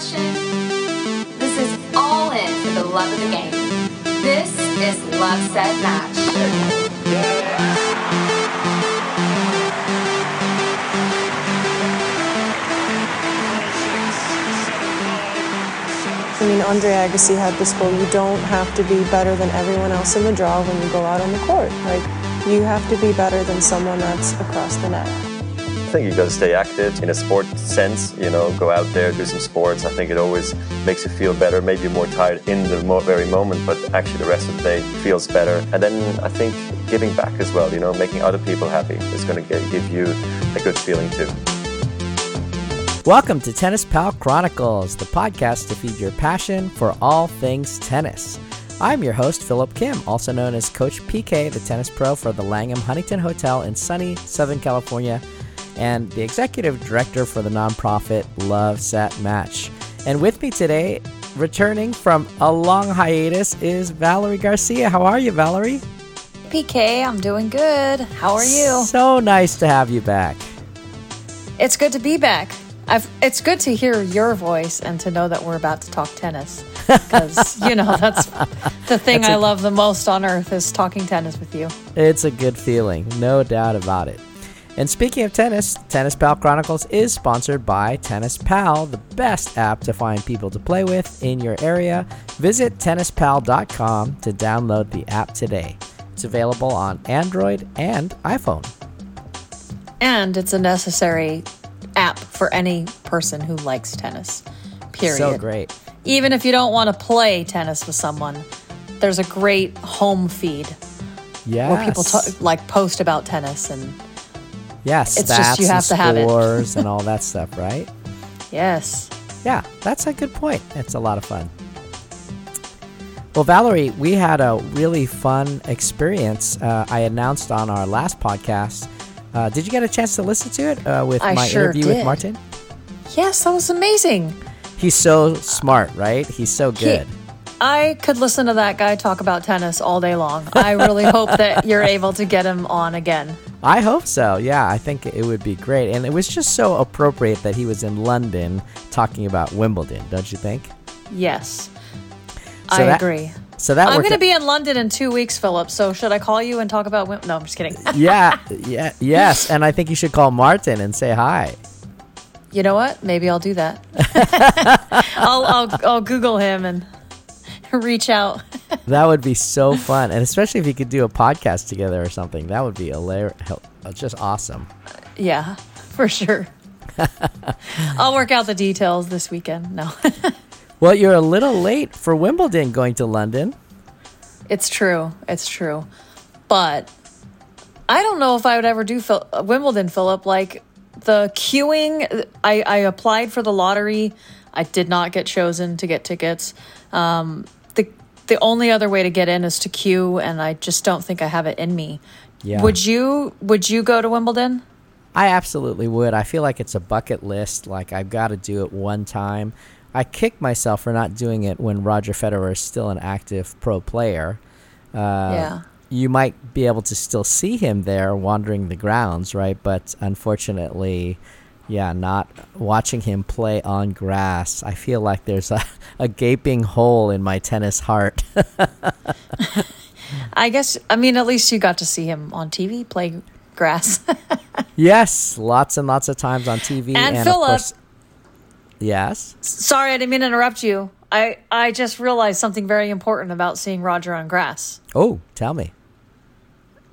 passion. This is all in for the love of the game. This is Love Set Match. I mean, Andre Agassi had this quote, you don't have to be better than everyone else in the draw when you go out on the court. Like, you have to be better than someone that's across the net. I think you got to stay active in a sport sense, you know, go out there, do some sports. I think it always makes you feel better. Maybe more tired in the very moment, but actually the rest of the day feels better. And then I think giving back as well, you know, making other people happy is going to give you a good feeling too. Welcome to Tennis Pal Chronicles, the podcast to feed your passion for all things tennis. I'm your host, Phillip Kim, also known as Coach PK, the tennis pro for the Langham Huntington Hotel in sunny Southern California, and the executive director for the nonprofit Love Set Match. And with me today, returning from a long hiatus, is Valerie Garcia. How are you, Valerie? PK, I'm doing good. How are you? So nice to have you back. It's good to be back. I've, it's good to hear your voice and to know that we're about to talk tennis because you know that's the thing That's I love the most on earth is talking tennis with you. It's a good feeling, no doubt about it. And speaking of tennis, Tennis Pal Chronicles is sponsored by Tennis Pal, the best app to find people to play with in your area. Visit tennispal.com to download the app today. It's available on Android and iPhone. And it's a necessary app for any person who likes tennis. Period. So great. Even if you don't want to play tennis with someone, there's a great home feed Yes. where people like post about tennis and yes, it's stats just you and have to have it. scores and all that stuff, right? yes. Yeah, that's a good point. It's a lot of fun. Well, Valerie, we had a really fun experience. Uh, I announced on our last podcast. Uh, did you get a chance to listen to it uh, with I my sure interview with. Martin? Yes, that was amazing. He's so smart, right? He's so good. I could listen to that guy talk about tennis all day long. I really hope that you're able to get him on again. I hope so. Yeah, I think it would be great. And it was just so appropriate that he was in London talking about Wimbledon, don't you think? Yes. So I that- agree. So that I'm going to be in London in two weeks, Philip. So should I call you and talk about Wim? No, I'm just kidding. yeah, yeah, yes. And I think you should call Martin and say hi. you know what? Maybe I'll do that. I'll, I'll I'll Google him and reach out. That would be so fun, and especially if you could do a podcast together or something. That would be hilarious, just awesome. yeah, for sure. I'll work out the details this weekend. No. Well, you're a little late for Wimbledon going to London. It's true. It's true. But I don't know if I would ever do Phil- uh, Wimbledon, Philip. Like the queuing, I, I applied for the lottery. I did not get chosen to get tickets. Um, the only other way to get in is to queue, and I just don't think I have it in me. Yeah. Would you Would you go to Wimbledon? I absolutely would. I feel like it's a bucket list. Like I've got to do it one time. I kick myself for not doing it when Roger Federer is still an active pro player. Uh, Yeah. You might be able to still see him there wandering the grounds, right? But unfortunately, yeah, not watching him play on grass. I feel like there's a, a gaping hole in my tennis heart. I guess. I mean, at least you got to see him on TV play grass. yes, lots and lots of times on TV. And of Philip- course, yes. Sorry, I didn't mean to interrupt you. I I just realized something very important about seeing Roger on grass. Oh, tell me.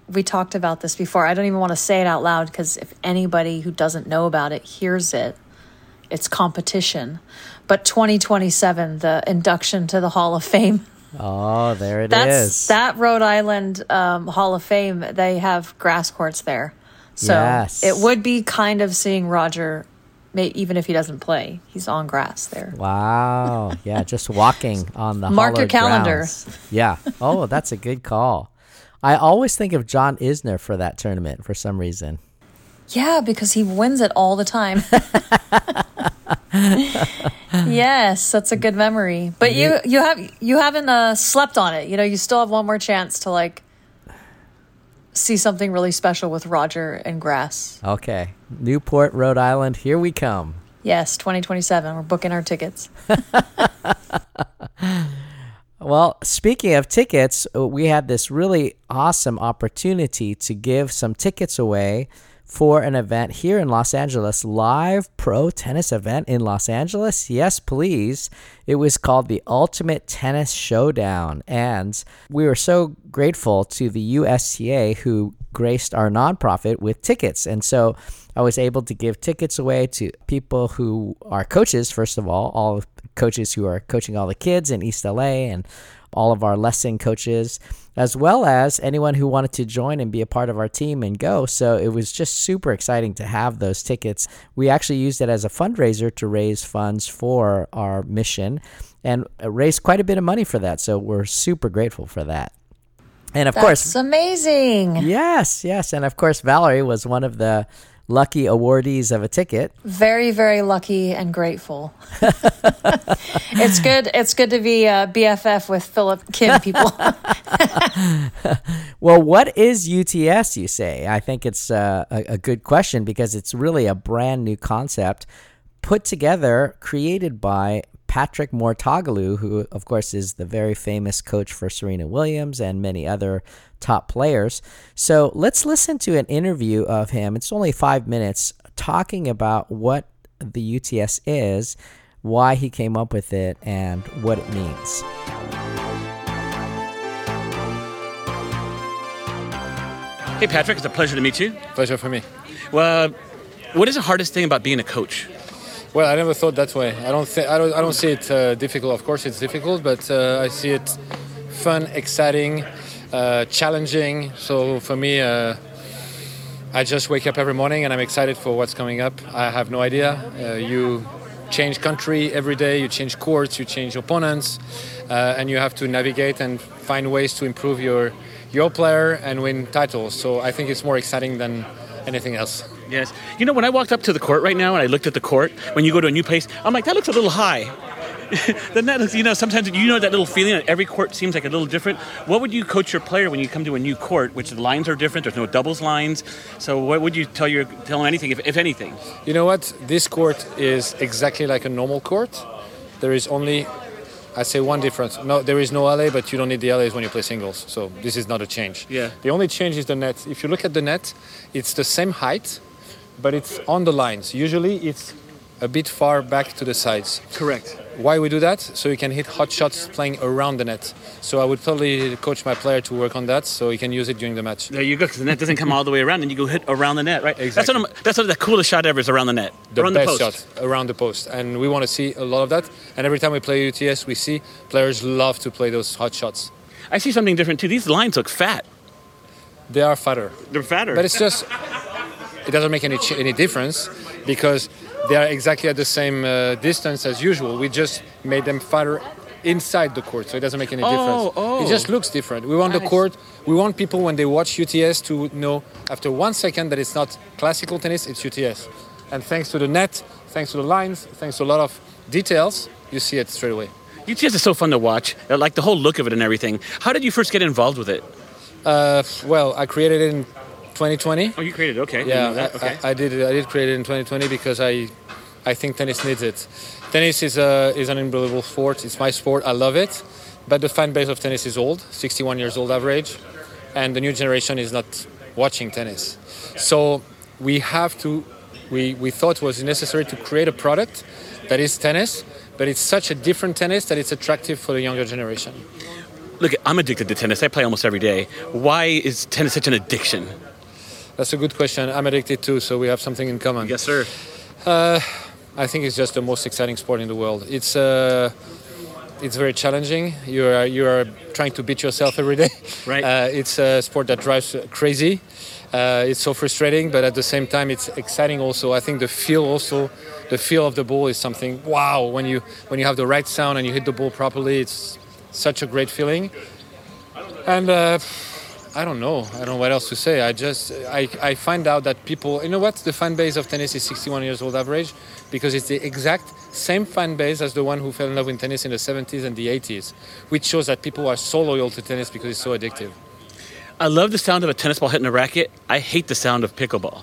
We talked about this before. I don't even want to say it out loud because if anybody who doesn't know about it hears it, it's competition. But 2027, the induction to the Hall of Fame. Oh, there it is. That's that Rhode Island um, Hall of Fame. They have grass courts there, so Yes. it would be kind of seeing Roger, may, even if he doesn't play. He's on grass there. Wow. Yeah, just walking on the Mark your calendar. grounds. Yeah. Oh, that's a good call. I always think of John Isner for that tournament for some reason. Yeah, because he wins it all the time. yes, that's a good memory. But you you have you haven't uh, slept on it. You know, you still have one more chance to like see something really special with Roger and Grass. Okay. Newport, Rhode Island, here we come. Yes, 2027. We're booking our tickets. Well, speaking of tickets, uh, we had this really awesome opportunity to give some tickets away for an event here in Los Angeles, live pro tennis event in Los Angeles. Yes, please. It was called the Ultimate Tennis Showdown, and we were so grateful to the USTA who graced our nonprofit with tickets. And so I was able to give tickets away to people who are coaches, first of all, all coaches who are coaching all the kids in East LA and all of our lesson coaches, as well as anyone who wanted to join and be a part of our team and go. So it was just super exciting to have those tickets. We actually used it as a fundraiser to raise funds for our mission and raised quite a bit of money for that. So we're super grateful for that. And of course, That's course, amazing. yes, yes. And of course, Valerie was one of the lucky awardees of a ticket. Very, very lucky and grateful. it's good. It's good to be a BFF with Phillip Kim people. Well, what is UTS, you say? I think it's uh, a, a good question because it's really a brand new concept put together, created by Patrick Mouratoglou, who, of course, is the very famous coach for Serena Williams and many other top players. So let's listen to an interview of him. It's only five minutes talking about what the UTS is, why he came up with it, and what it means. Hey, Patrick, it's a pleasure to meet you. Pleasure for me. Well, what is the hardest thing about being a coach? Well, I never thought that way. I don't think I don't I don't see it uh, difficult. Of course, it's difficult, but uh, I see it fun, exciting, uh, challenging. So for me, uh, I just wake up every morning and I'm excited for what's coming up. I have no idea. Uh, you change country every day. You change courts. You change opponents, uh, and you have to navigate and find ways to improve your your player and win titles. So I think it's more exciting than anything else. Yes. You know, when I walked up to the court right now and I looked at the court, when you go to a new place, I'm like, that looks a little high. then that looks, you know, sometimes you know that little feeling that every court seems like a little different. What would you coach your player when you come to a new court, which the lines are different, there's no doubles lines. So what would you tell your tell them anything, if, if anything? You know what? This court is exactly like a normal court. There is only, I say, one difference. No, there is no alley, but you don't need the alleys when you play singles. So this is not a change. Yeah. The only change is the net. If you look at the net, it's the same height, but it's on the lines. Usually it's a bit far back to the sides. Correct. Why we do that? So you can hit hot shots playing around the net. So I would totally coach my player to work on that, so he can use it during the match. There you go, because the net doesn't come all the way around, and you go hit around the net, right? Exactly. That's, what I'm, that's what the coolest shot ever is around the net. the around best the post. shot around the post. And we want to see a lot of that. And every time we play UTS, we see players love to play those hot shots. I see something different too. These lines look fat. They are fatter. They're fatter. But it's just, it doesn't make any, ch- any difference because they are exactly at the same uh, distance as usual. We just made them fatter inside the court, so it doesn't make any Oh, difference. oh. It just looks different. We want the court, we want people when they watch UTS to know after one second that it's not classical tennis, it's UTS. And thanks to the net, thanks to the lines, thanks to a lot of details, you see it straight away. UTS is so fun to watch. I like the whole look of it and everything. How did you first get involved with it? Uh, well, I created it in 2020. Oh, you created it. Okay. Yeah, know that. Okay. I, I did. I did create it in 2020 because I, I think tennis needs it. Tennis is a is an unbelievable sport. It's my sport. I love it, but the fan base of tennis is old, 61 years old average, and the new generation is not watching tennis. So we have to. We we thought it was necessary to create a product that is tennis, but it's such a different tennis that it's attractive for the younger generation. Look, I'm addicted to tennis. I play almost every day. Why is tennis such an addiction? That's a good question. I'm addicted too, so we have something in common. Yes, sir. I think it's just the most exciting sport in the world. It's uh, it's very challenging. You are you are trying to beat yourself every day. Right. Uh, it's a sport that drives crazy. Uh, it's so frustrating, but at the same time, it's exciting. Also, I think the feel also, the feel of the ball is something. Wow, when you when you have the right sound and you hit the ball properly, it's such a great feeling. And uh, I don't know. I don't know what else to say. I just I, I find out that people, you know what? The fan base of tennis is 61 years old average because it's the exact same fan base as the one who fell in love with tennis in the 70s and the 80s, which shows that people are so loyal to tennis because it's so addictive. I love the sound of a tennis ball hitting a racket. I hate the sound of pickleball.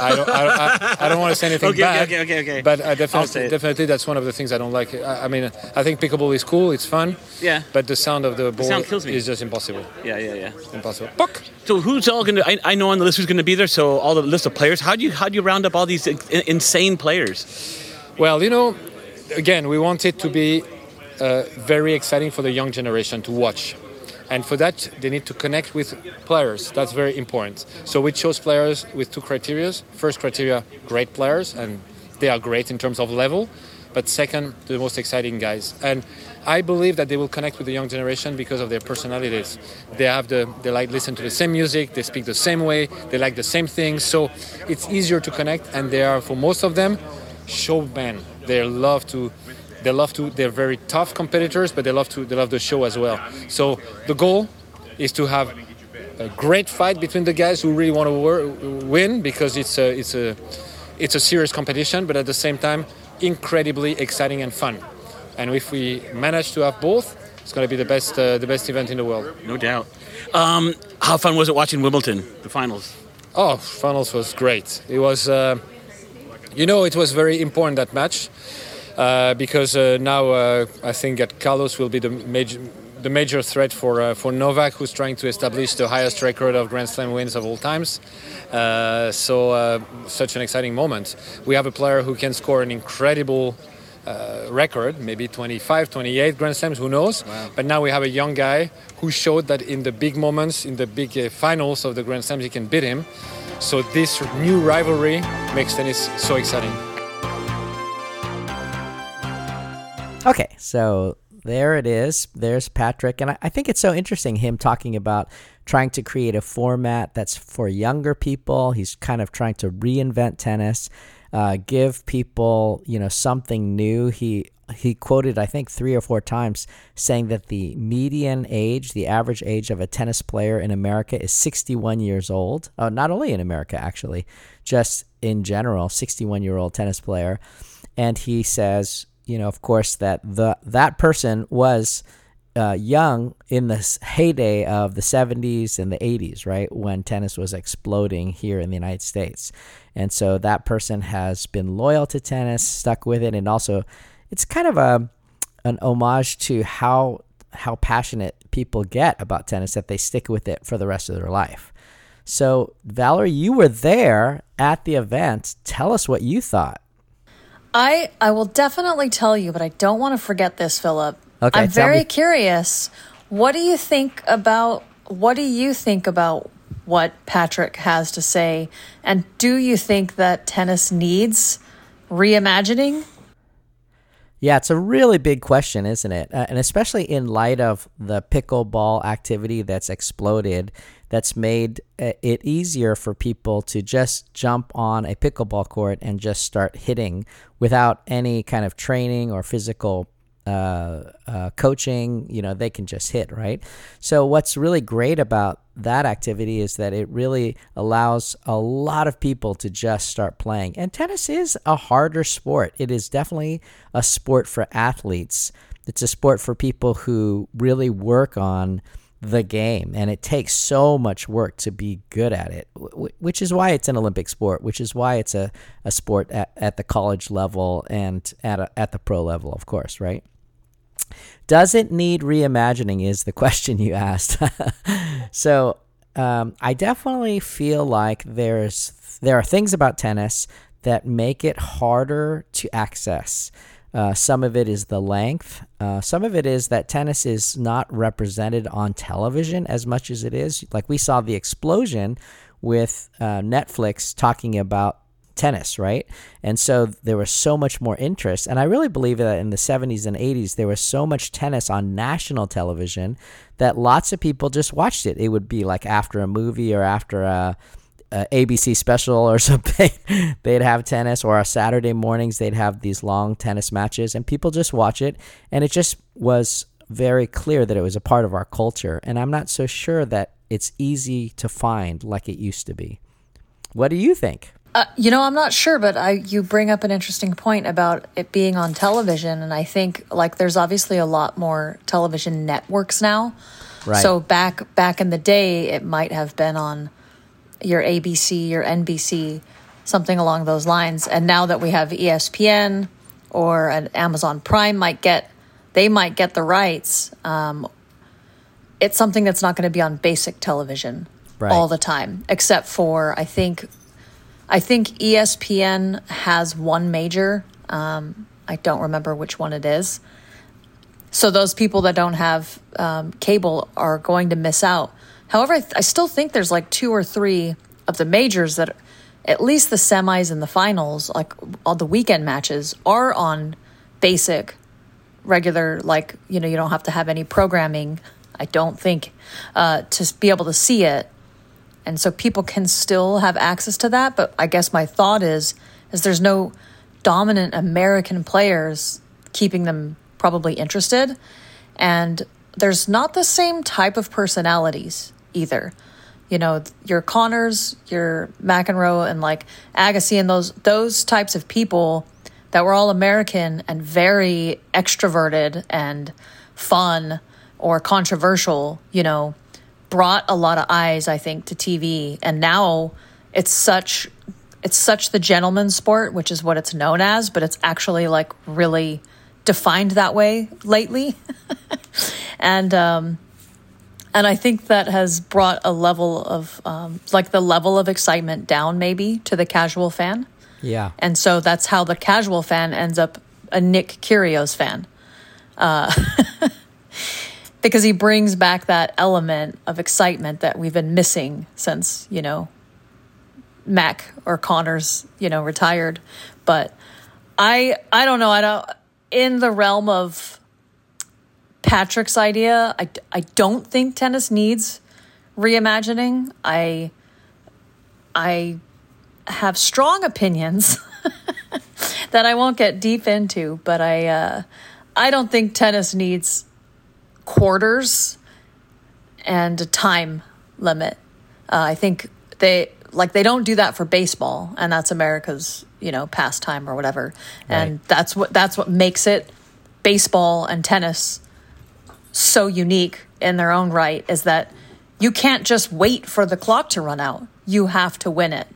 I don't, I, I, I don't want to say anything Okay, bad. okay, okay, okay. But uh, I'll definitely, definitely, that's one of the things I don't like. I, I mean, I think pickleball is cool, it's fun. Yeah. But the sound of the ball me. is just impossible. Yeah, yeah, yeah. Impossible. Puck. So who's all gonna? I, I know on the list who's gonna be there. So all the list of players. How do you how do you round up all these insane players? Well, you know, again, we want it to be uh, very exciting for the young generation to watch. And for that, they need to connect with players. That's very important. So we chose players with two criteria. First criteria, great players, and they are great in terms of level. But second, the most exciting guys. And I believe that they will connect with the young generation because of their personalities. They have the they like listen to the same music, they speak the same way, they like the same things. So it's easier to connect and they are for most of them showmen. They love to they love to they're very tough competitors, but they love to they love the show as well. So the goal is to have a great fight between the guys who really want to wor- win because it's a it's a it's a serious competition, but at the same time incredibly exciting and fun. And if we manage to have both, it's going to be the best uh, the best event in the world. No doubt. Um, how fun was it watching Wimbledon, the finals? Oh, finals was great. It was, uh, you know, it was very important that match because uh, now uh, I think that Carlos will be the major the major threat for uh, for Novak, who's trying to establish the highest record of Grand Slam wins of all times. Uh, so uh, such an exciting moment. We have a player who can score an incredible. Uh, record, maybe 25, 28 Grand Slams, who knows? But now we have a young guy who showed that in the big moments, in the big uh, finals of the Grand Slams, he can beat him. So this new rivalry makes tennis so exciting. So there it is. There's Patrick. And I, I think it's so interesting him talking about trying to create a format that's for younger people. He's kind of trying to reinvent tennis, uh, give people, you know, something new. He he quoted, I think, three or four times saying that the median age, the average age of a tennis player in America is 61 years old. Uh, not only in America, actually, just in general, 61 year old tennis player. And he says, you know, of course, that the that person was uh, young in the heyday of the 70s and the 80s, right? When tennis was exploding here in the United States. And so that person has been loyal to tennis, stuck with it, and also it's kind of a an homage to how how passionate people get about tennis that they stick with it for the rest of their life. So, Valerie, you were there at the event. Tell us what you thought. I I will definitely tell you, but I don't want to forget this, Philip. Okay, I'm very me. curious. What do you think about what do you think about what Patrick has to say? And do you think that tennis needs reimagining? Yeah, it's a really big question, isn't it? Uh, and especially in light of the pickleball activity that's exploded, that's made uh, it easier for people to just jump on a pickleball court and just start hitting without any kind of training or physical uh, uh, coaching, you know, they can just hit, right? So, what's really great about that activity is that it really allows a lot of people to just start playing. And tennis is a harder sport. It is definitely a sport for athletes, it's a sport for people who really work on the game and it takes so much work to be good at it which is why it's an olympic sport which is why it's a, a sport at, at the college level and at, a, at the pro level of course right? Does it need reimagining is the question you asked. So um, i definitely feel like there's there are things about tennis that make it harder to access uh, some of it is the length. Uh, some of it is that tennis is not represented on television as much as it is. Like we saw the explosion with uh, Netflix talking about tennis, right? And so there was so much more interest. And I really believe that in the 70s and 80s, there was so much tennis on national television that lots of people just watched it. It would be like after a movie or after a uh, ABC special or something, they'd have tennis, or on Saturday mornings they'd have these long tennis matches, and people just watch it, and it just was very clear that it was a part of our culture, and I'm not so sure that it's easy to find like it used to be. What do you think? Uh, you know, I'm not sure, but I you bring up an interesting point about it being on television, and I think like there's obviously a lot more television networks now. Right. So back back in the day, it might have been on your ABC, your NBC, something along those lines. And now that we have ESPN or an Amazon Prime might get, they might get the rights. Um, it's something that's not going to be on basic television Right. all the time, except for I think, I think ESPN has one major. Um, I don't remember which one it is. So those people that don't have um, cable are going to miss out. However, I, th- I still think there's like two or three of the majors that, at least the semis and the finals, like all the weekend matches, are on basic, regular. Like you know, you don't have to have any programming. I don't think uh, to be able to see it, and so people can still have access to that. But I guess my thought is, is there's no dominant American players keeping them probably interested. And there's not the same type of personalities either. You know, your Connors, your McEnroe, and like Agassi, and those those types of people that were all American and very extroverted and fun or controversial. You know, brought a lot of eyes, I think, to TV. And now it's such it's such the gentleman's sport, which is what it's known as, but it's actually like really defined that way lately. and um and I think that has brought a level of um, like the level of excitement down maybe to the casual fan. Yeah. And so that's how the casual fan ends up a Nick Kyrgios fan. Uh, because he brings back that element of excitement that we've been missing since, you know, Mac or Connors, you know, retired. But I I don't know, I don't in the realm of Patrick's idea, I, I don't think tennis needs reimagining. I I have strong opinions that I won't get deep into, but I uh, I don't think tennis needs quarters and a time limit. Uh, I think they like they don't do that for baseball, and that's America's you know pastime or whatever, and that's what that's what makes it baseball and tennis so unique in their own right is that you can't just wait for the clock to run out. You have to win it.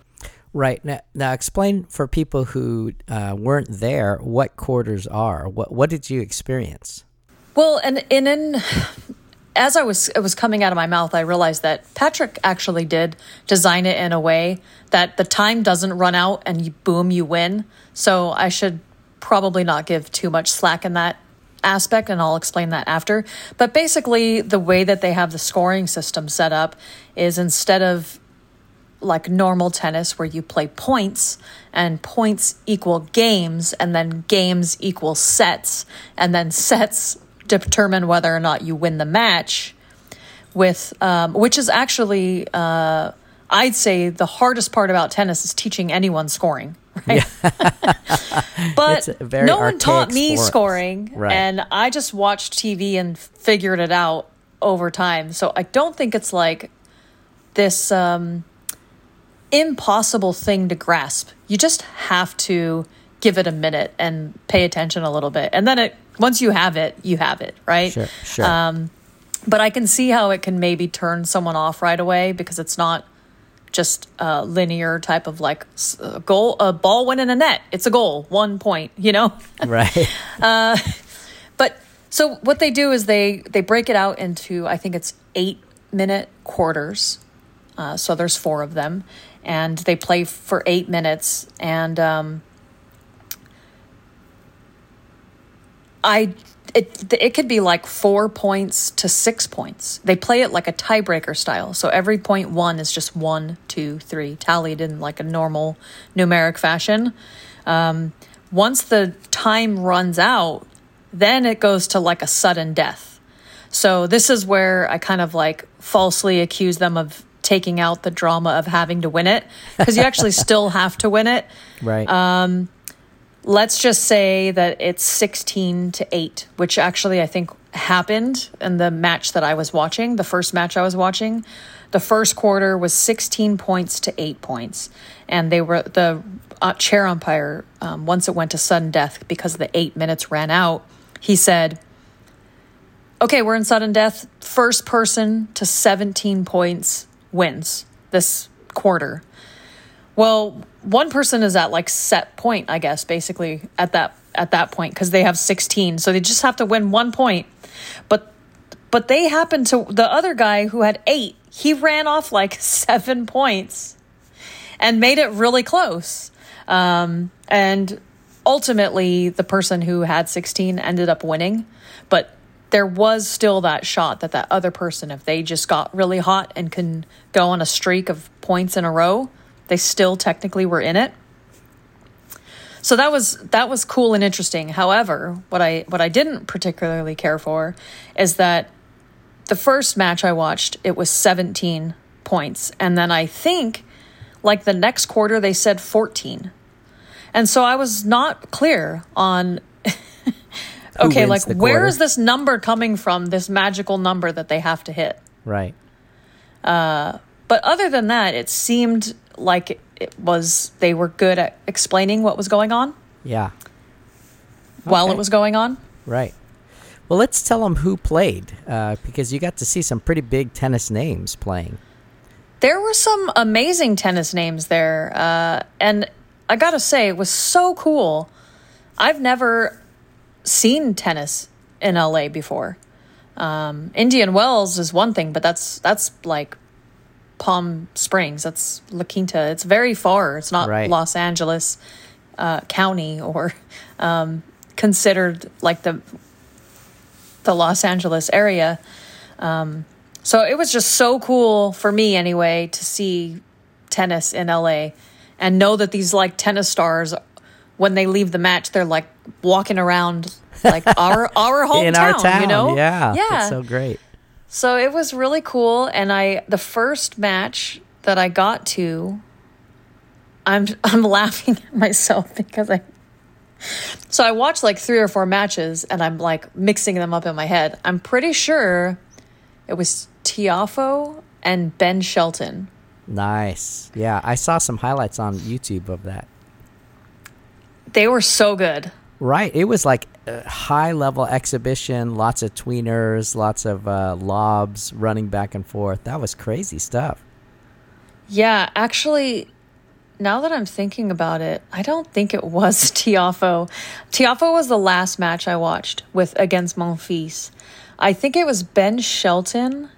Right now, now explain for people who uh, weren't there what quarters are. What what did you experience? Well, and and in as I was it was coming out of my mouth, I realized that Patrick actually did design it in a way that the time doesn't run out and you, boom, you win. So I should probably not give too much slack in that aspect, and I'll explain that after. But basically, the way that they have the scoring system set up is instead of like normal tennis where you play points and points equal games and then games equal sets and then sets determine whether or not you win the match with um, which is actually uh, i'd say the hardest part about tennis is teaching anyone scoring right but a very no one taught me sport. scoring Right. and i just watched tv and figured it out over time so i don't think it's like this um, impossible thing to grasp. You just have to give it a minute and pay attention a little bit. And then it once you have it, you have it, right? Sure, sure. Um, but I can see how it can maybe turn someone off right away because it's not just a linear type of like a goal, a ball went in a net. It's a goal, one point, you know? right. But so what they do is they they break it out into I think it's eight minute quarters. Uh, so there's four of them, and they play for eight minutes. And um, I it it could be like four points to six points. They play it like a tiebreaker style. So every point one is just one, two, three, tallied in like a normal numeric fashion. Um, once the time runs out, then it goes to like a sudden death. So this is where I kind of like falsely accuse them of taking out the drama of having to win it because you actually still have to win it. Right. Uh, Let's just say that it's 16 to 8, which actually I think happened in the match that I was watching, the first match I was watching. The first quarter was 16 points to 8 points. And they were the uh, chair umpire, um, once it went to sudden death because the eight minutes ran out, he said, okay, we're in sudden death. First person to 17 points wins this quarter. Well, one person is at like set point, I guess, basically at that at that point because they have 16, so they just have to win one point. But but they happened to the other guy who had eight. He ran off like seven points and made it really close. Um, and ultimately, the person who had 16 ended up winning. But there was still that shot that that other person, if they just got really hot and can go on a streak of points in a row, they still technically were in it. So that was that was cool and interesting. However, what I what I didn't particularly care for is that the first match I watched, it was 17 points, and then I think like the next quarter they said 14. And so I was not clear on okay, like where is this number coming from, this magical number that they have to hit? Right. Uh, but other than that, it seemed like it was they were good at explaining what was going on Yeah. while Okay. it was going on. Right. Well, let's tell them who played uh, because you got to see some pretty big tennis names playing. There were some amazing tennis names there, uh, and I gotta say, it was so cool. I've never seen tennis in LA before. Um, Indian Wells is one thing, but that's that's like Palm Springs. That's La Quinta. It's very far. It's not Right. Los Angeles uh, County or um, considered like the the Los Angeles area. Um, so it was just so cool for me anyway to see tennis in LA and know that these like tennis stars when they leave the match they're like walking around like our our hometown, In our town, you know? yeah, Yeah. that's so great. So it was really cool and I the first match that I got to I'm I'm laughing at myself because I so I watched like three or four matches and I'm like mixing them up in my head. I'm pretty sure it was Tiafoe and Ben Shelton. Nice. Yeah, I saw some highlights on YouTube of that. They were so good. Right. It was like a high level exhibition, lots of tweeners, lots of uh, lobs running back and forth. That was crazy stuff. Yeah, actually, now that I'm thinking about it, I don't think it was Tiafoe. Tiafoe was the last match I watched with against Monfils. I think it was Ben Shelton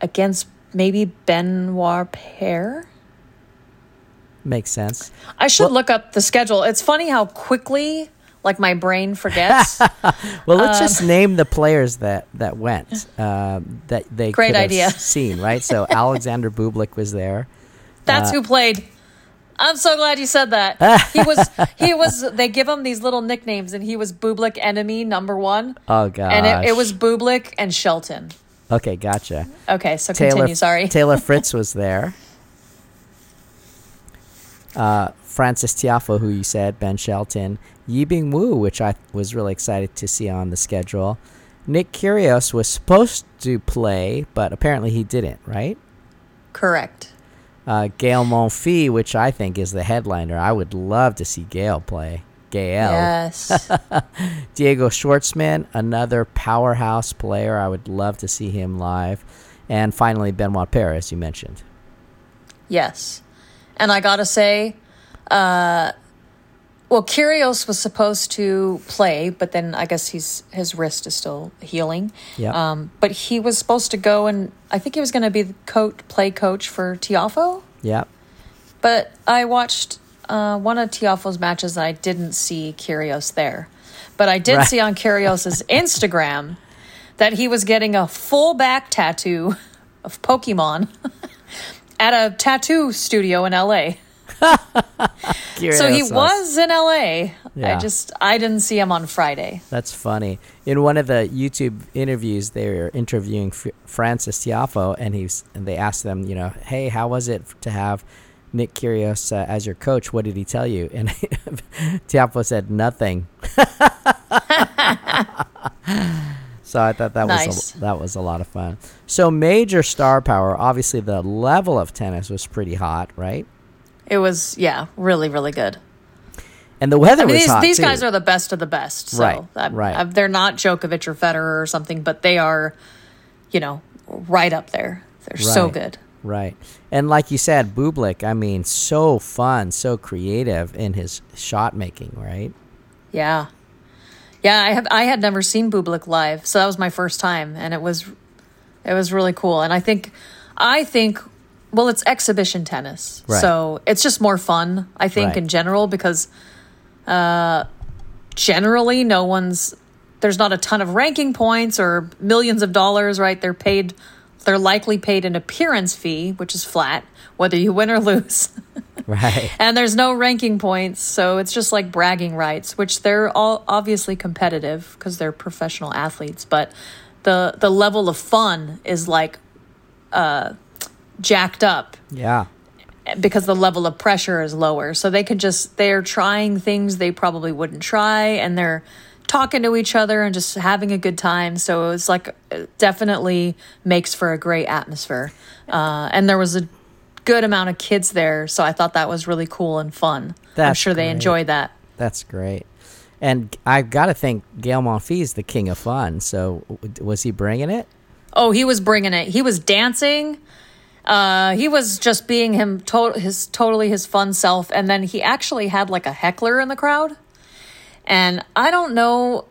against maybe Benoit Paire. Makes sense. I should Well- look up the schedule. It's funny how quickly like my brain forgets. Well, let's Um, just name the players that that went um, that they Great idea. seen. Right. So Alexander Bublik was there. That's Uh, who played. I'm so glad you said that. He was he was they give him these little nicknames and he was Bublik enemy number 1. Oh gosh. And it, it was Bublik and Shelton. okay. Gotcha. Okay, so Taylor continue, sorry. Taylor Fritz was there. Uh, Frances Tiafoe, who you said, Ben Shelton, Yibing Wu, which I was really excited to see on the schedule. Nick Kyrgios was supposed to play, but apparently he didn't. Right? Correct. Uh, Gael Monfils, which I think is the headliner. I would love to see Gael play. Gael. Yes. Diego Schwartzman, another powerhouse player. I would love to see him live. And finally, Benoit Paire, as you mentioned. yes. And I got to say uh well, Kyrgios was supposed to play, but then I guess he's his wrist is still healing. Yep. Um, but he was supposed to go and I think he was going to be the coach, play coach for Tiafoe. Yep. But I watched uh, one of Tiafoe's matches and I didn't see Kyrgios there. But I did Right. see on Kyrgios's Instagram that he was getting a full back tattoo of Pokemon at a tattoo studio in LA. So he was in LA. Yeah. I just I didn't see him on Friday. That's funny. In one of the YouTube interviews, they were interviewing F- Frances Tiafoe, and he's and they asked them, you know, hey, how was it to have Nick Kyrgios uh, as your coach? What did he tell you? And Tiafoe said nothing. so I thought that was a, that was a lot of fun. So major star power. Obviously, the level of tennis was pretty hot, right? It was yeah, really really good. And the weather I mean was these hot these too. guys are the best of the best. So Right, I- right. I- they're not Djokovic or Federer or something, but they are, you know, right up there. They're so good. Right. And like you said, Bublik, I mean, so fun, so creative in his shot making, right? Yeah. Yeah, I have I had never seen Bublik live, so that was my first time and it was it was really cool. And I think I think well, it's exhibition tennis. Right. So it's just more fun, I think, Right. in general, because uh generally no one's there's not a ton of ranking points or millions of dollars, right? They're paid they're likely paid an appearance fee, which is flat, whether you win or lose. Right. and there's no ranking points so it's just like bragging rights which they're all obviously competitive because they're professional athletes but the the level of fun is like uh jacked up Yeah. because the level of pressure is lower so they can just they're trying things they probably wouldn't try and they're talking to each other and just having a good time so it's like it definitely makes for a great atmosphere uh, and there was a good amount of kids there so i thought that was really cool and fun i'm That's sure they great. enjoyed that That's great. And I've got to think Gael Monfils is the king of fun. So was he bringing it? oh he was bringing it he was dancing uh, he was just being him to- his totally his fun self and then he actually had like a heckler in the crowd. And i don't know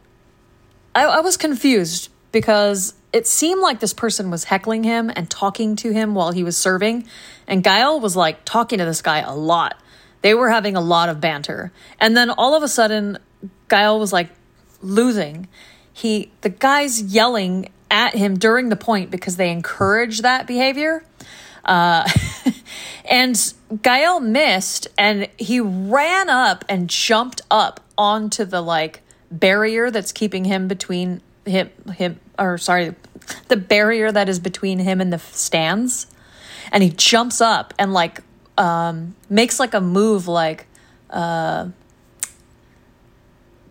I, I was confused because it seemed like this person was heckling him and talking to him while he was serving and Gael was like talking to this guy a lot. They were having a lot of banter. And then all of a sudden Gael was like losing. He the guys yelling at him during the point because they encouraged that behavior uh, and Gael missed and he ran up and jumped up onto the like barrier that's keeping him between him him or sorry the barrier that is between him and the stands. And he jumps up and like um makes like a move like uh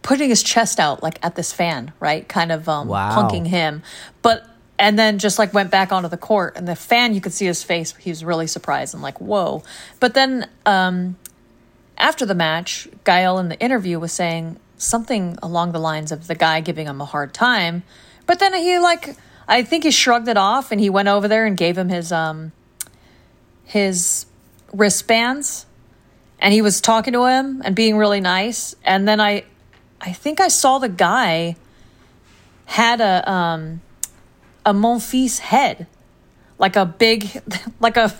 putting his chest out like at this fan right? Kind of um Wow. punking him. But and then just like went back onto the court and the fan you could see his face he was really surprised and like whoa. But then um after the match gael in the interview was saying something along the lines of the guy giving him a hard time. But then he like i think he shrugged it off and he went over there and gave him his um his wristbands. And he was talking to him and being really nice. And then i i think i saw the guy had a um a Monfils head, like a big, like a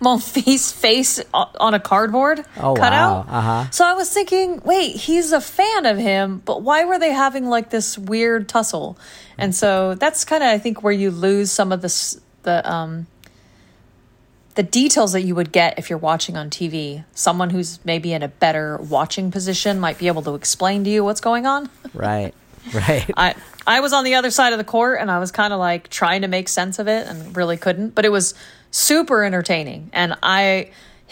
Monfils face on a cardboard Oh, cutout. wow. Uh-huh. So I was thinking, wait, he's a fan of him, but why were they having like this weird tussle? And so that's kind of, I think, where you lose some of the the um the details that you would get if you're watching on TV. Someone who's maybe in a better watching position might be able to explain to you what's going on. Right. Right. I I was on the other side of the court and I was kind of like trying to make sense of it and really couldn't, but it was super entertaining. And I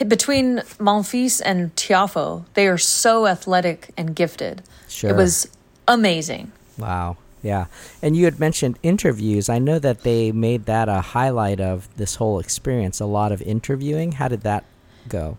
between Monfils and Tiafoe, they are so athletic and gifted. Sure. It was amazing. Wow. Yeah. And you had mentioned interviews. I know that they made that a highlight of this whole experience, a lot of interviewing. How did that go?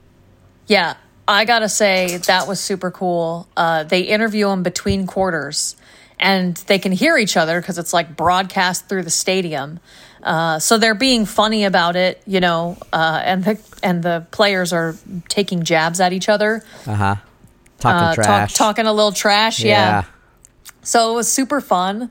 Yeah, I gotta say that was super cool. Uh, they interview them between quarters, and they can hear each other because it's like broadcast through the stadium. Uh, so they're being funny about it, you know, uh, and the and the players are taking jabs at each other, Uh-huh. Talking uh, talk, trash. talking a little trash. yeah. So it was super fun.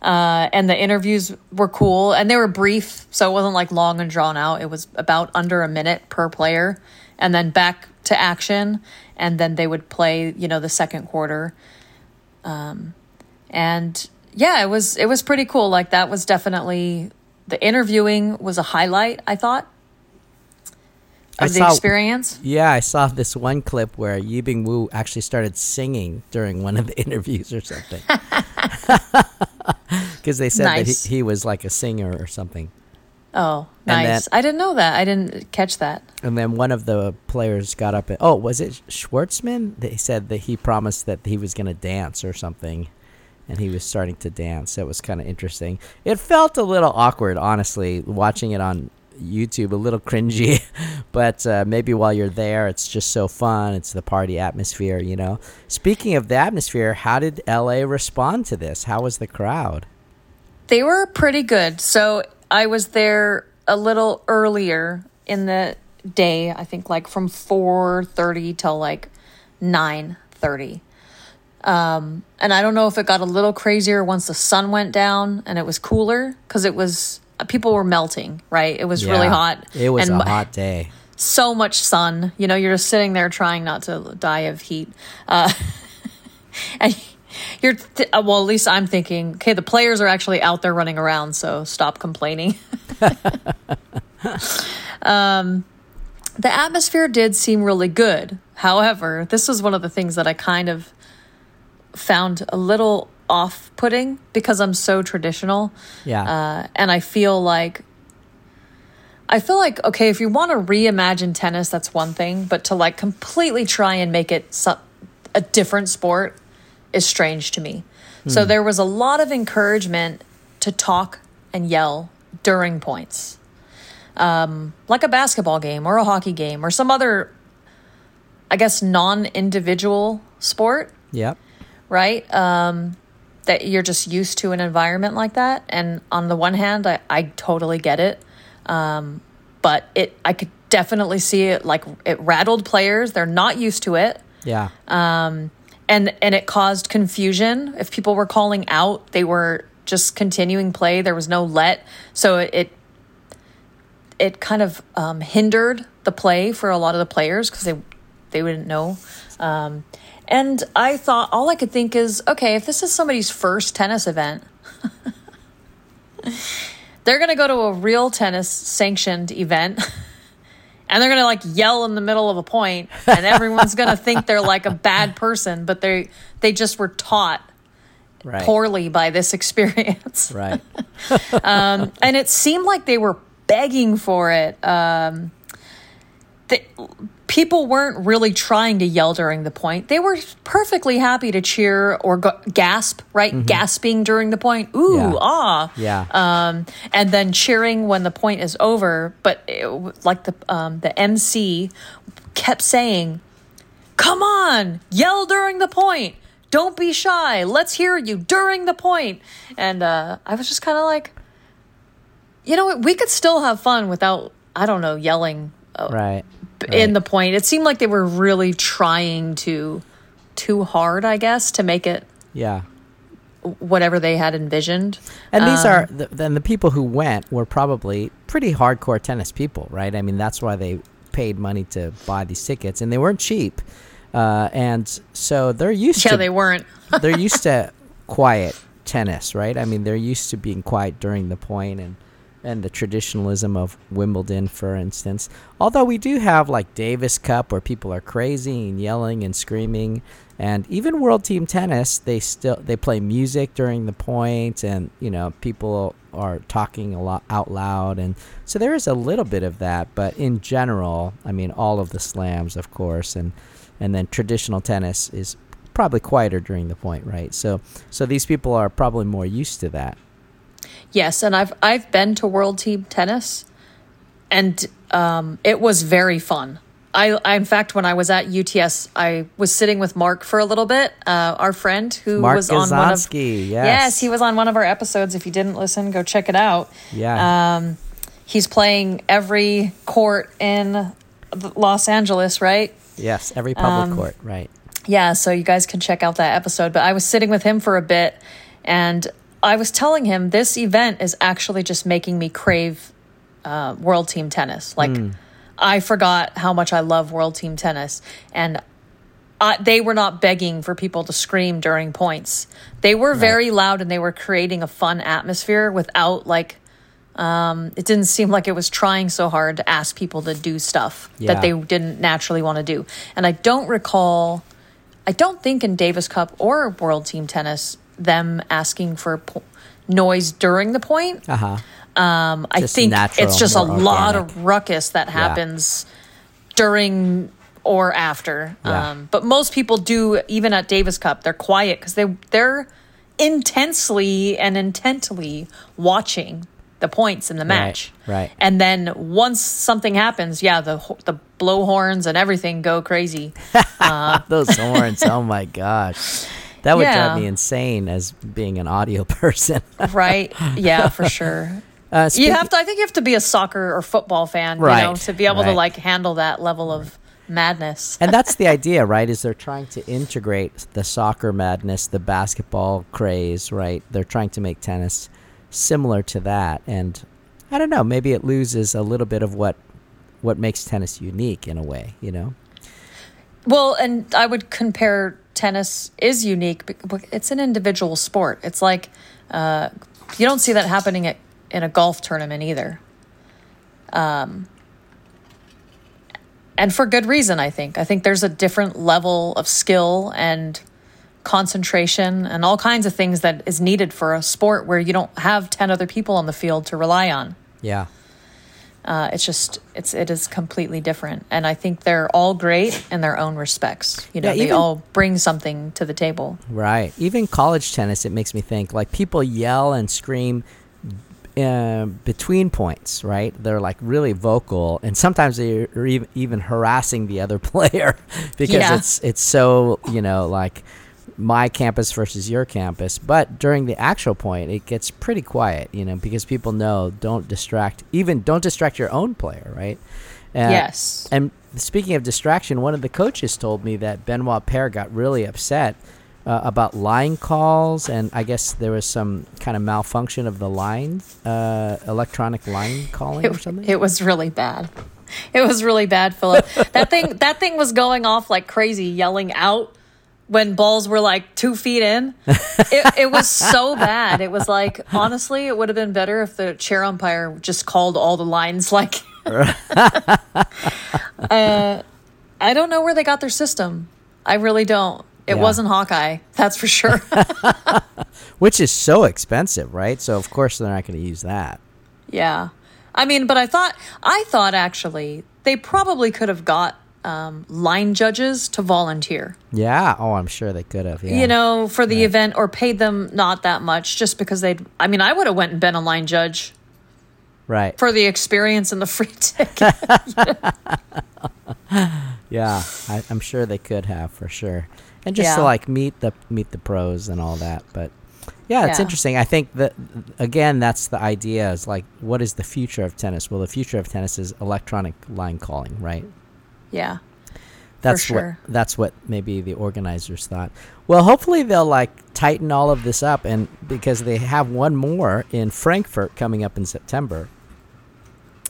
Uh, and the interviews were cool and they were brief. So it wasn't like long and drawn out. It was about under a minute per player and then back to action. And then they would play, you know, the second quarter. Um, and yeah, it was, it was pretty cool. Like that was definitely the interviewing was a highlight, I thought, I of the saw- experience. Yeah, I saw this one clip where Yibing Wu actually started singing during one of the interviews or something. Because they said Nice. that he, he was like a singer or something. Oh, nice. then- I didn't know that. I didn't catch that. And then one of the players got up and, oh, was it Schwartzman? They said that he promised that he was going to dance or something. And he was starting to dance. It was kind of interesting. It felt a little awkward, honestly, watching it on YouTube, a little cringy. but uh, maybe while you're there, it's just so fun. It's the party atmosphere, you know? Speaking of the atmosphere, how did LA respond to this? How was the crowd? They were pretty good. So I was there a little earlier in the day. I think like from four thirty till like nine thirty. Um, and I don't know if it got a little crazier once the sun went down and it was cooler because it was people were melting. Right, it was really hot. It was and a hot day. so much sun. You know, you're just sitting there trying not to die of heat. Uh, and you're, th- uh, well, at least I'm thinking, okay, the players are actually out there running around, so stop complaining. um, the atmosphere did seem really good. However, this was one of the things that I kind of found a little off putting because I'm so traditional. Yeah. Uh, and I feel like I feel like okay, if you want to reimagine tennis, that's one thing, but to like completely try and make it so, a different sport is strange to me. So there was a lot of encouragement to talk and yell during points, um, like a basketball game or a hockey game or some other, I guess, non-individual sport yep. Right? Um, that you're just used to an environment like that. And on the one hand, I, I totally get it. Um, but it, I could definitely see it like it rattled players. They're not used to it. Yeah. Um, And, and it caused confusion. If people were calling out, they were just continuing play. There was no let. So it, it, it kind of um, hindered the play for a lot of the players because they, they wouldn't know. Um, and I thought, all I could think is, okay, if this is somebody's first tennis event, they're going to go to a real tennis sanctioned event and they're going to like yell in the middle of a point and everyone's going to think they're like a bad person, but they they just were taught right. poorly by this experience. Right. Um, and it seemed like they were begging for it. Um, the, people weren't really trying to yell during the point. They were perfectly happy to cheer or go- gasp, right? Gasping during the point. Ooh, Mm-hmm. Yeah. ah. Yeah. Um, and then cheering when the point is over. But it, like the um, the MC kept saying, "Come on, yell during the point. Don't be shy. Let's hear you during the point." And uh, I was just kind of like, you know what? We could still have fun without I don't know yelling uh, right. In the point. It seemed like they were really trying to too hard, I guess, to make it Yeah. whatever they had envisioned. And these Um, are the, then the people who went were probably pretty hardcore tennis people, right? I mean, that's why they paid money to buy these tickets, and they weren't cheap. Uh, and so they're used Yeah, to they weren't. they're used to quiet tennis, right? I mean, they're used to being quiet during the point and and the traditionalism of Wimbledon, for instance. Although we do have like Davis Cup where people are crazy and yelling and screaming, and even World Team Tennis, they still they play music during the point, and you know people are talking a lot out loud, and so there is a little bit of that. But in general, I mean, all of the slams, of course, and and then traditional tennis is probably quieter during the point, right? So so these people are probably more used to that. Yes, and I've I've been to World Team Tennis, and um, it was very fun. I, I in fact when I was at UTS, I was sitting with Mark for a little bit, uh, our friend who Mark was on one of yes. yes, he was on one of our episodes. If you didn't listen, go check it out. Yeah. Um, he's playing every court in Los Angeles, right? yes, every public um, court, right. Yeah, so you guys can check out that episode. But I was sitting with him for a bit and I was telling him this event is actually just making me crave uh, world team tennis. Like, I forgot how much I love world team tennis. And uh, they were not begging for people to scream during points. They were very loud and they were creating a fun atmosphere without, like, um, it didn't seem like it was trying so hard to ask people to do stuff Yeah. that they didn't naturally want to do. And I don't recall, I don't think in Davis Cup or World Team Tennis, them asking for po- noise during the point. Uh huh. Um, I think natural, it's just a more lot of ruckus that happens during or after. Yeah. Um, but most people do, even at Davis Cup, they're quiet because they they're intensely and intently watching the points in the match. right. And then once something happens, yeah, the the blowhorns and everything go crazy. Those horns, oh my gosh. That would Yeah. drive me insane as being an audio person. right? Yeah, for sure. Uh, you have to. I think you have to be a soccer or football fan, you know, Right, to be able to like handle that level of madness. and that's the idea, right? Is they're trying to integrate the soccer madness, the basketball craze, right? They're trying to make tennis similar to that, and I don't know, maybe it loses a little bit of what what makes tennis unique in a way, you know? Well, and I would compare tennis is unique. It's an individual sport. It's like uh, you don't see that happening at, in a golf tournament either. Um, and for good reason, I think. I think there's a different level of skill and concentration and all kinds of things that is needed for a sport where you don't have 10 other people on the field to rely on. Yeah. Uh, it's just it's it is completely different, and I think they're all great in their own respects. You know, Yeah, they all bring something to the table. Right. Even college tennis, it makes me think like people yell and scream uh, between points, right? They're like really vocal, and sometimes they're even, even harassing the other player because Yeah. it's it's so you know like my campus versus your campus. But during the actual point, it gets pretty quiet, you know, because people know don't distract, even don't distract your own player, right? Uh, Yes. And speaking of distraction, one of the coaches told me that Benoit Paire got really upset uh, about line calls, and I guess there was some kind of malfunction of the line, uh, electronic line calling or something. it was really bad. It was really bad, Phillip. that thing that thing was going off like crazy, yelling out when balls were like two feet in. It, it was so bad. It was like honestly, it would have been better if the chair umpire just called all the lines like. uh, I don't know where they got their system. I really don't. It Yeah. wasn't Hawkeye, that's for sure. Which is so expensive, right? So of course they're not going to use that. Yeah. I mean, but I thought I thought actually they probably could have got um, line judges to volunteer. Yeah. Oh, I'm sure they could have. Yeah. You know, for the event or paid them not that much just because they'd I mean, I would have went and been a line judge right? for the experience and the free ticket. Yeah, I, I'm sure they could have for sure, and just to like meet the meet the pros and all that. But yeah, it's Yeah. interesting. I think that again, that's the idea. Is like, what is the future of tennis? Well, the future of tennis is electronic line calling, right? Yeah. That's sure. what that's what maybe the organizers thought. Well, hopefully they'll like tighten all of this up, and because they have one more in Frankfurt coming up in September.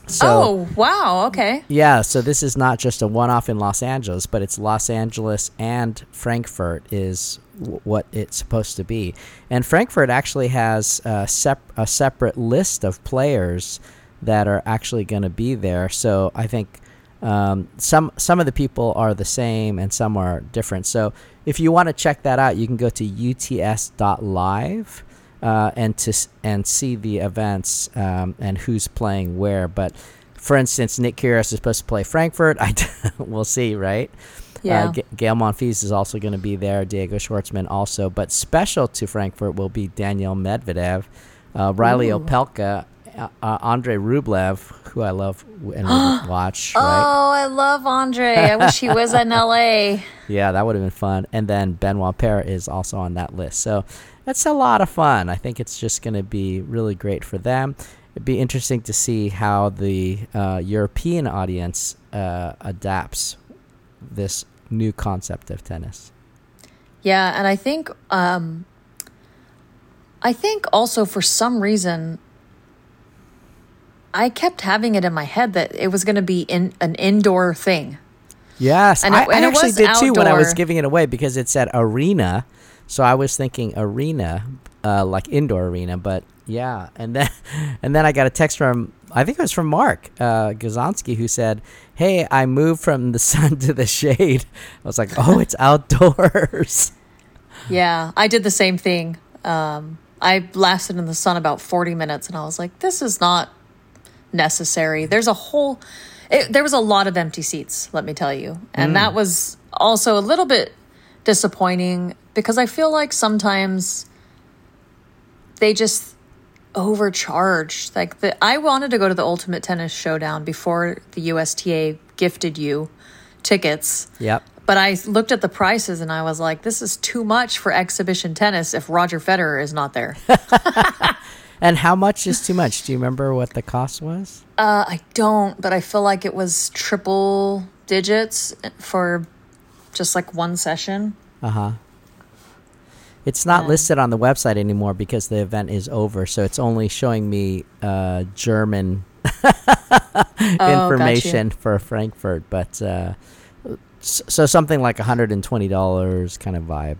So, oh, wow. Okay. yeah, so this is not just a one-off in Los Angeles, but it's Los Angeles and Frankfurt is w- what it's supposed to be. And Frankfurt actually has a, sep- a separate list of players that are actually going to be there. So I think um, some some of the people are the same and some are different. So if you want to check that out, you can go to uts.live uh, and to and see the events um, and who's playing where. But for instance, Nick Kyrgios is supposed to play Frankfurt. I we'll see, right? Yeah. Uh, G- Gael Monfils is also going to be there. Diego Schwartzman also, but special to Frankfurt will be Daniel Medvedev, uh, Reilly Opelka, uh, uh, Andre Rublev, who I love and watch. Right? Oh, I love Andre. I wish he was in LA. Yeah, that would have been fun. And then Benoit Paire is also on that list. So that's a lot of fun. I think it's just going to be really great for them. It'd be interesting to see how the uh, European audience uh, adapts this new concept of tennis. Yeah, and I think um I think also for some reason I kept having it in my head that it was going to be in an indoor thing. Yes, And I, it- I and it actually did too when I was giving it away because it said arena. So I was thinking arena, uh, like indoor arena. But yeah, and then and then I got a text from I think it was from Mark uh, who said, "Hey, I moved from the sun to the shade." I was like, "Oh, it's outdoors." Yeah, I did the same thing. Um I lasted in the sun about 40 minutes and I was like this is not necessary. There's a whole it, there was a lot of empty seats, let me tell you. And mm. that was also a little bit disappointing because I feel like sometimes they just overcharge. Like the I wanted to go to the Ultimate Tennis Showdown before the USTA gifted you tickets. yep. But I looked at the prices and I was like, this is too much for exhibition tennis if Roger Federer is not there. And how much is too much? Do you remember what the cost was? Uh, I don't, but I feel like it was triple digits for just like one session. Uh huh. It's not listed on the website anymore because the event is over, so it's only showing me uh, German information for Frankfurt. But uh, so something like hundred and twenty dollars kind of vibe.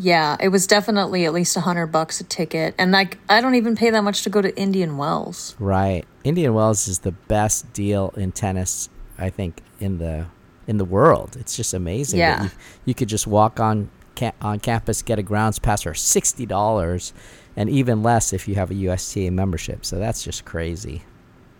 Yeah, it was definitely at least a hundred bucks a ticket, and like I don't even pay that much to go to Indian Wells. Right. Indian Wells is the best deal in tennis, I think, in the in the world. It's just amazing. that Yeah. You, you could just walk on ca- on campus, get a grounds pass for sixty dollars, and even less if you have a USTA membership. So that's just crazy.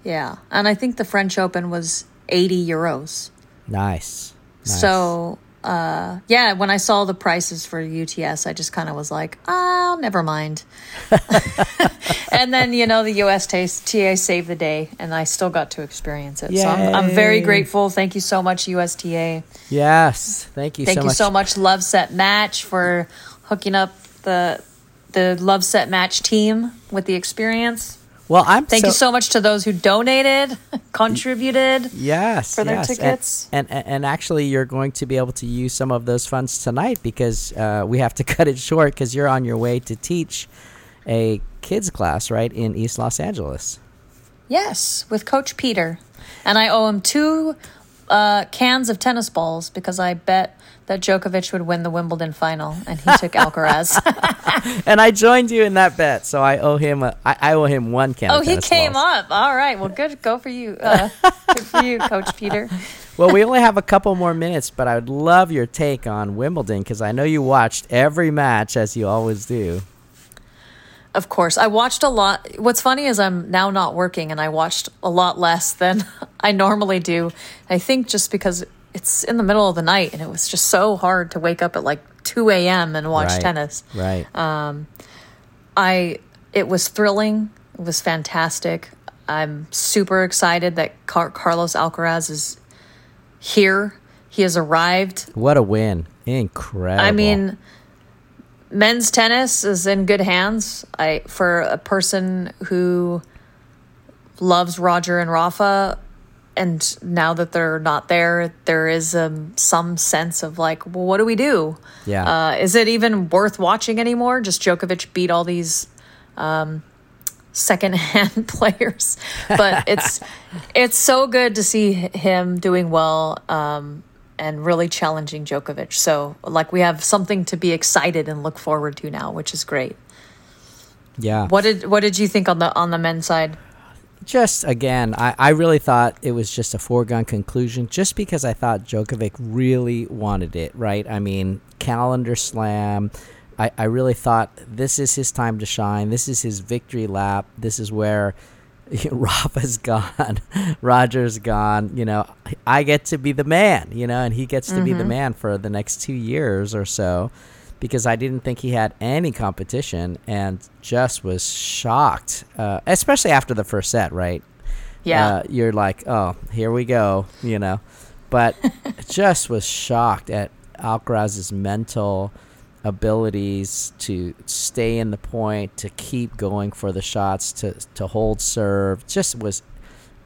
Yeah, and I think the French Open was eighty euros. Nice. nice. So, uh, yeah, when I saw the prices for UTS, I just kind of was like, oh, never mind. and then, you know, the USTA TA saved the day, and I still got to experience it. So I'm, I'm very grateful. Thank you so much, USTA. yes, thank you. Thank so you much. so much, Love Set Match, for hooking up the the Love Set Match team with the experience. Well, I'm Thank you so much to those who donated, contributed. Yes, for their yes. Tickets. And, and and actually, you're going to be able to use some of those funds tonight because uh, we have to cut it short because you're on your way to teach a kids class right in East Los Angeles. Yes, with Coach Peter. And I owe him two uh, cans of tennis balls because I bet that Djokovic would win the Wimbledon final, and he took Alcaraz. And I joined you in that bet, so I owe him a, I, I owe him one can. oh, of he tennis came balls. up. All right. Well, good. Go for you. Uh, good for you, Coach Peter. Well, we only have a couple more minutes, but I would love your take on Wimbledon because I know you watched every match as you always do. Of course, I watched a lot. What's funny is I'm now not working, and I watched a lot less than I normally do. I think just because it's in the middle of the night, and it was just so hard to wake up at like 2 a.m. and watch right. tennis. Right. Um, I it was thrilling. It was fantastic. I'm super excited that Car- Carlos Alcaraz is here. He has arrived. what a win! Incredible. I mean, men's tennis is in good hands. I for a person who loves Roger and Rafa, and now that they're not there, there is um, some sense of like, well, what do we do? yeah. Uh, is it even worth watching anymore? Just Djokovic beat all these um, secondhand players, but it's it's so good to see him doing well um, and really challenging Djokovic. So like we have something to be excited and look forward to now, which is great. yeah. What did what did you think on the on the men's side? just again, I, I really thought it was just a foregone conclusion just because I thought Djokovic really wanted it, right? I mean, calendar slam. I, I really thought this is his time to shine. This is his victory lap. This is where Rafa's gone, Roger's gone. You know, I get to be the man, you know, and he gets to be the man for the next two years or so because I didn't think he had any competition and just was shocked, uh, especially after the first set, right? Yeah. Uh, you're like, oh, here we go, you know. But just was shocked at Alcaraz's mental abilities to stay in the point, to keep going for the shots, to to hold serve. Just was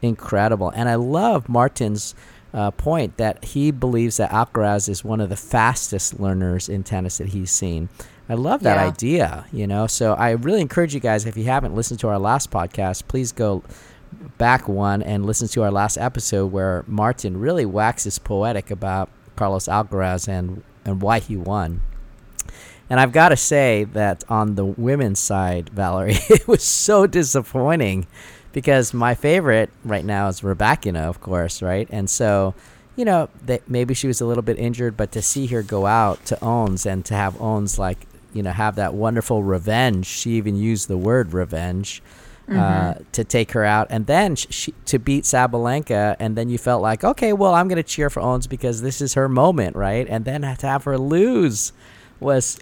incredible. And I love Martin's uh, point that he believes that Alcaraz is one of the fastest learners in tennis that he's seen. I love that Yeah. idea, you know. So I really encourage you guys, if you haven't listened to our last podcast, please go back one and listen to our last episode where Martin really waxes poetic about Carlos Alcaraz and, and why he won. And I've got to say that on the women's side, Valerie, it was so disappointing because my favorite right now is Rebecca, of course, right? And so, you know, that maybe she was a little bit injured, but to see her go out to Ons and to have Ons like, you know, have that wonderful revenge. She even used the word revenge. Uh, to take her out, and then sh- she, to beat Sabalenka, and then you felt like, okay, well, I'm going to cheer for Ons because this is her moment, right? And then to have her lose was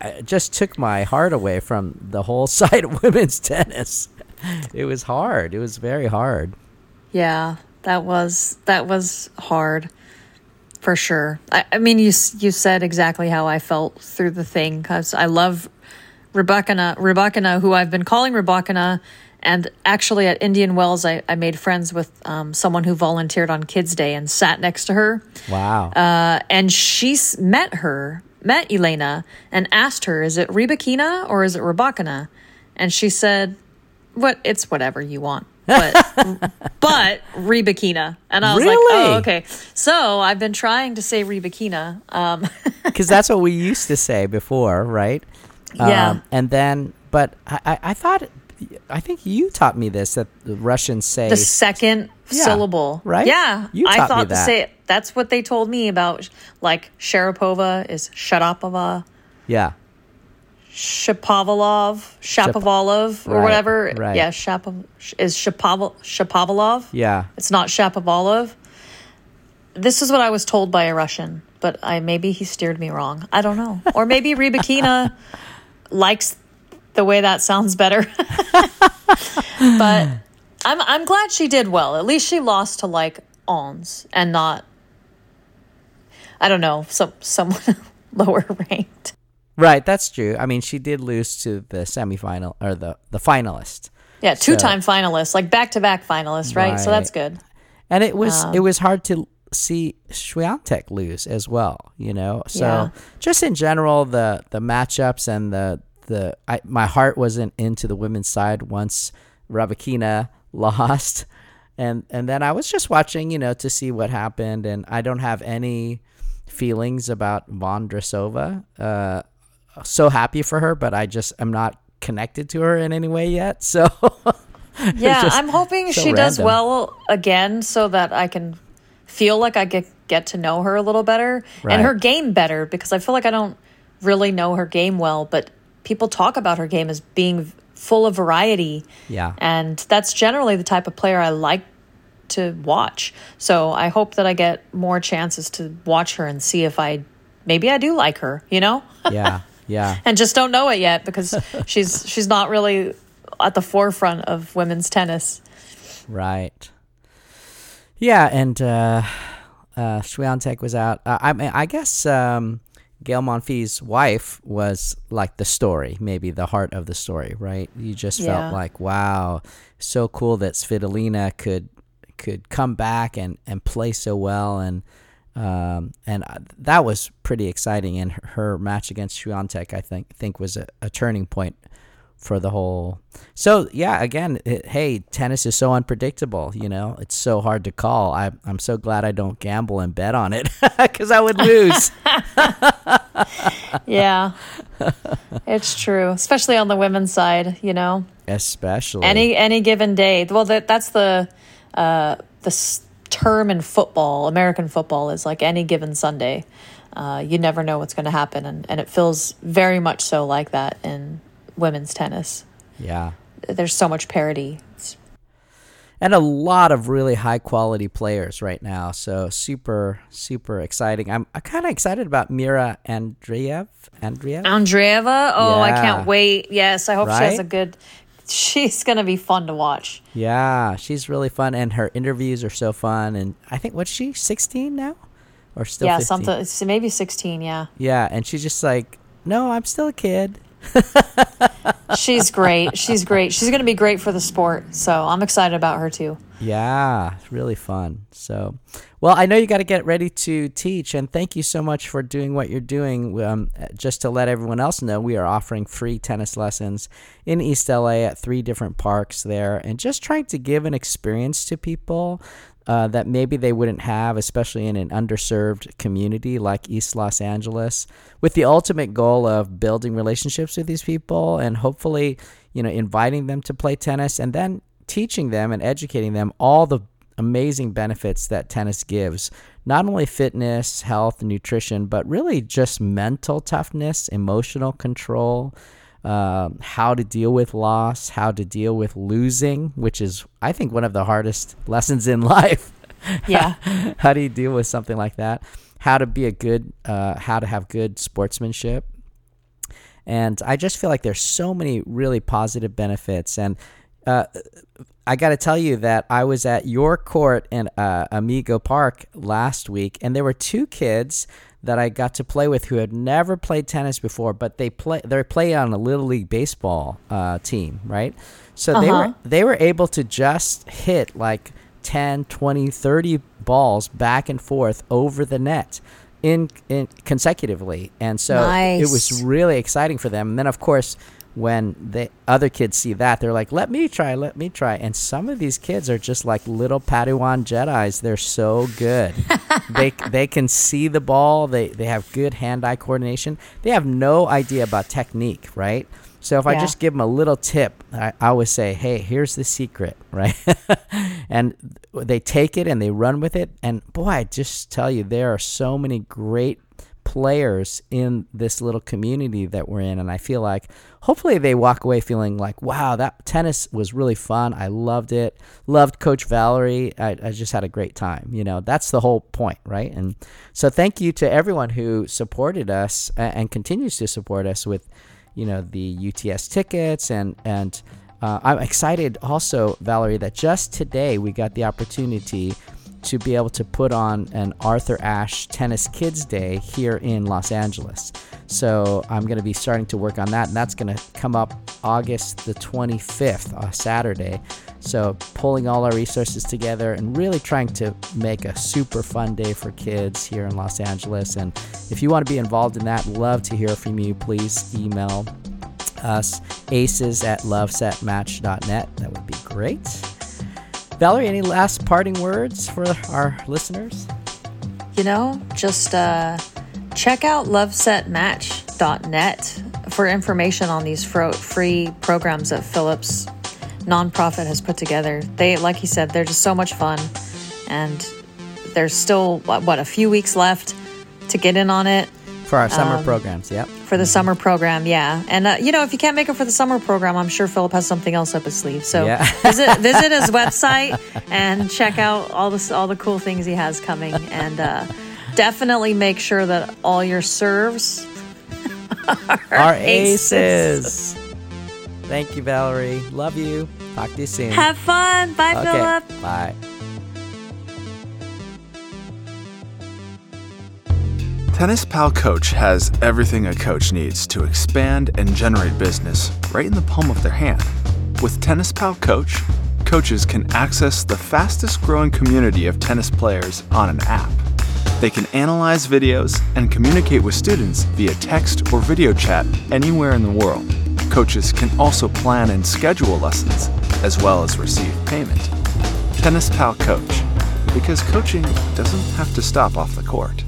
I- it just took my heart away from the whole side of women's tennis. It was hard. It was very hard. Yeah, that was that was hard for sure. I, I mean, you you said exactly how I felt through the thing because I love Rebecca, Rebecca, who I've been calling Rebecca, and actually at Indian Wells, I, I made friends with um, someone who volunteered on Kids Day and sat next to her. Wow. Uh, and she met her, met Elena, and asked her, "Is it Rebekina or is it Rebecca?" And she said, "What? It's whatever you want." But but Rebekina, and I was like, "Oh, okay." So I've been trying to say Rebekina. Um, because that's what we used to say before, right? Yeah. Um, and then, but I, I, I thought, I think you taught me this that the Russians say. the second Yeah, syllable, right? Yeah, You I taught me thought to that. say that's what they told me about. Like Sharapova is Sharapova. yeah. Shapovalov, Shapovalov, or Right, whatever. right. Yeah, Shapov is Shapoval Shapovalov. Yeah. It's not Shapovalov. This is what I was told by a Russian, but I maybe he steered me wrong. I don't know. Or maybe Rebekina likes the way that sounds better. but I'm I'm glad she did well. At least she lost to like Ons and not I don't know, some someone lower ranked. Right. That's true. I mean, she did lose to the semifinal or the, the finalist. Yeah, two time finalists, like back to back finalists, right? So that's good. And it was Um, it was hard to see Swiatek lose as well, you know. So Yeah. just in general, the the matchups and the the I, my heart wasn't into the women's side once Rybakina lost, and and then I was just watching, you know, to see what happened, and I don't have any feelings about Vondrousova. Uh, so happy for her, but I just am not connected to her in any way yet. So Yeah, I'm hoping so she does well again so that I can feel like I get get to know her a little better Right. and her game better because I feel like I don't really know her game well, but people talk about her game as being full of variety. Yeah. And that's generally the type of player I like to watch. So I hope that I get more chances to watch her and see if I maybe I do like her, you know? yeah, yeah. and just don't know it yet because she's she's not really at the forefront of women's tennis. Right. Yeah, and uh, uh, Swiatek was out. Uh, I mean, I guess um, Gael Monfils' wife was like the story, maybe the heart of the story, right? You just Yeah. felt like, wow, so cool that Svitolina could could come back and, and play so well, and um, and uh, that was pretty exciting. And her, her match against Swiatek, I think, think was a, a turning point for the whole. So yeah, again, it, hey, tennis is so unpredictable. You know, it's so hard to call. I, I'm so glad I don't gamble and bet on it because I would lose. Yeah, it's true, especially on the women's side. You know, Especially any any given day. Well, that that's the uh, the s- term in football, American football, is like any given Sunday. Uh, you never know what's going to happen, and, and it feels very much so like that in women's tennis. yeah, There's so much parity. It's and a lot of really high quality players right now. So super super exciting. I'm, I'm kind of excited about Mirra Andreev. Andreev. Andreeva, oh, I can't wait. Yes, I hope she has a good. She's gonna be fun to watch. Yeah, she's really fun, and her interviews are so fun. And I think what's she 16 now, or still yeah, 15? something. Maybe sixteen. Yeah, Yeah, and she's just like, no, I'm still a kid. she's great. She's great. She's gonna be great for the sport. So I'm excited about her too. Yeah, it's really fun. So, well, I know you got to get ready to teach, and thank you so much for doing what you're doing. Um, just to let everyone else know, we are offering free tennis lessons in East LA at three different parks there, and just trying to give an experience to people. Uh, that maybe they wouldn't have, especially in an underserved community like East Los Angeles, with the ultimate goal of building relationships with these people and hopefully, you know, inviting them to play tennis and then teaching them and educating them all the amazing benefits that tennis gives. Not only fitness, health, nutrition, but really just mental toughness, emotional control, um, how to deal with loss, how to deal with losing, which is, I think, one of the hardest lessons in life. Yeah. how do you deal with something like that? How to be a good, uh, how to have good sportsmanship. And I just feel like there's so many really positive benefits. And uh, I got to tell you that I was at your court in uh, Amigo Park last week, and there were two kids that I got to play with who had never played tennis before, but they play they play on a little league baseball uh, team, right? So they Uh-huh. were they were able to just hit like 10, 20, 30 balls back and forth over the net in, in consecutively. And so it was really exciting for them. And then of course when the other kids see that, they're like, "Let me try, let me try." And some of these kids are just like little Padawan Jedi's. They're so good. they they can see the ball. They they have good hand-eye coordination. They have no idea about technique, right? So if I just give them a little tip, I, I always say, "Hey, here's the secret," right? and they take it and they run with it. And boy, I just tell you, there are so many great players in this little community that we're in and i feel like hopefully they walk away feeling like wow that tennis was really fun. I loved it. Loved coach valerie. I, I just had a great time. You know that's the whole point right? And so thank you to everyone who supported us and continues to support us with you know the uts tickets and and uh, i'm excited also valerie that just today we got the opportunity to be able to put on an Arthur Ashe Tennis Kids Day here in Los Angeles. So I'm going to be starting to work on that, and that's going to come up August the 25th, uh, Saturday. So pulling all our resources together and really trying to make a super fun day for kids here in Los Angeles. And if you want to be involved in that, love to hear from you. Please email us aces at lovesetmatch.net. That would be great. Valerie, any last parting words for our listeners? You know, just uh, check out lovesetmatch.net for information on these fro- free programs that Phillips nonprofit has put together. They, like he said, they're just so much fun, and there's still what what, a few weeks left to get in on it For our summer Um, programs, yep. for the summer program. Yeah, and uh, you know, if you can't make it for the summer program, I'm sure Phillip has something else up his sleeve. So Yeah. visit visit his website and check out all this, all the cool things he has coming, and uh, definitely make sure that all your serves Our aces. aces. Thank you, Valerie. Love you. Talk to you soon. Have fun. Bye, okay. Phillip. Bye. Tennis Pal Coach has everything a coach needs to expand and generate business right in the palm of their hand. With Tennis Pal Coach, coaches can access the fastest growing community of tennis players on an app. They can analyze videos and communicate with students via text or video chat anywhere in the world. Coaches can also plan and schedule lessons, as well as receive payment. Tennis Pal Coach, because coaching doesn't have to stop off the court.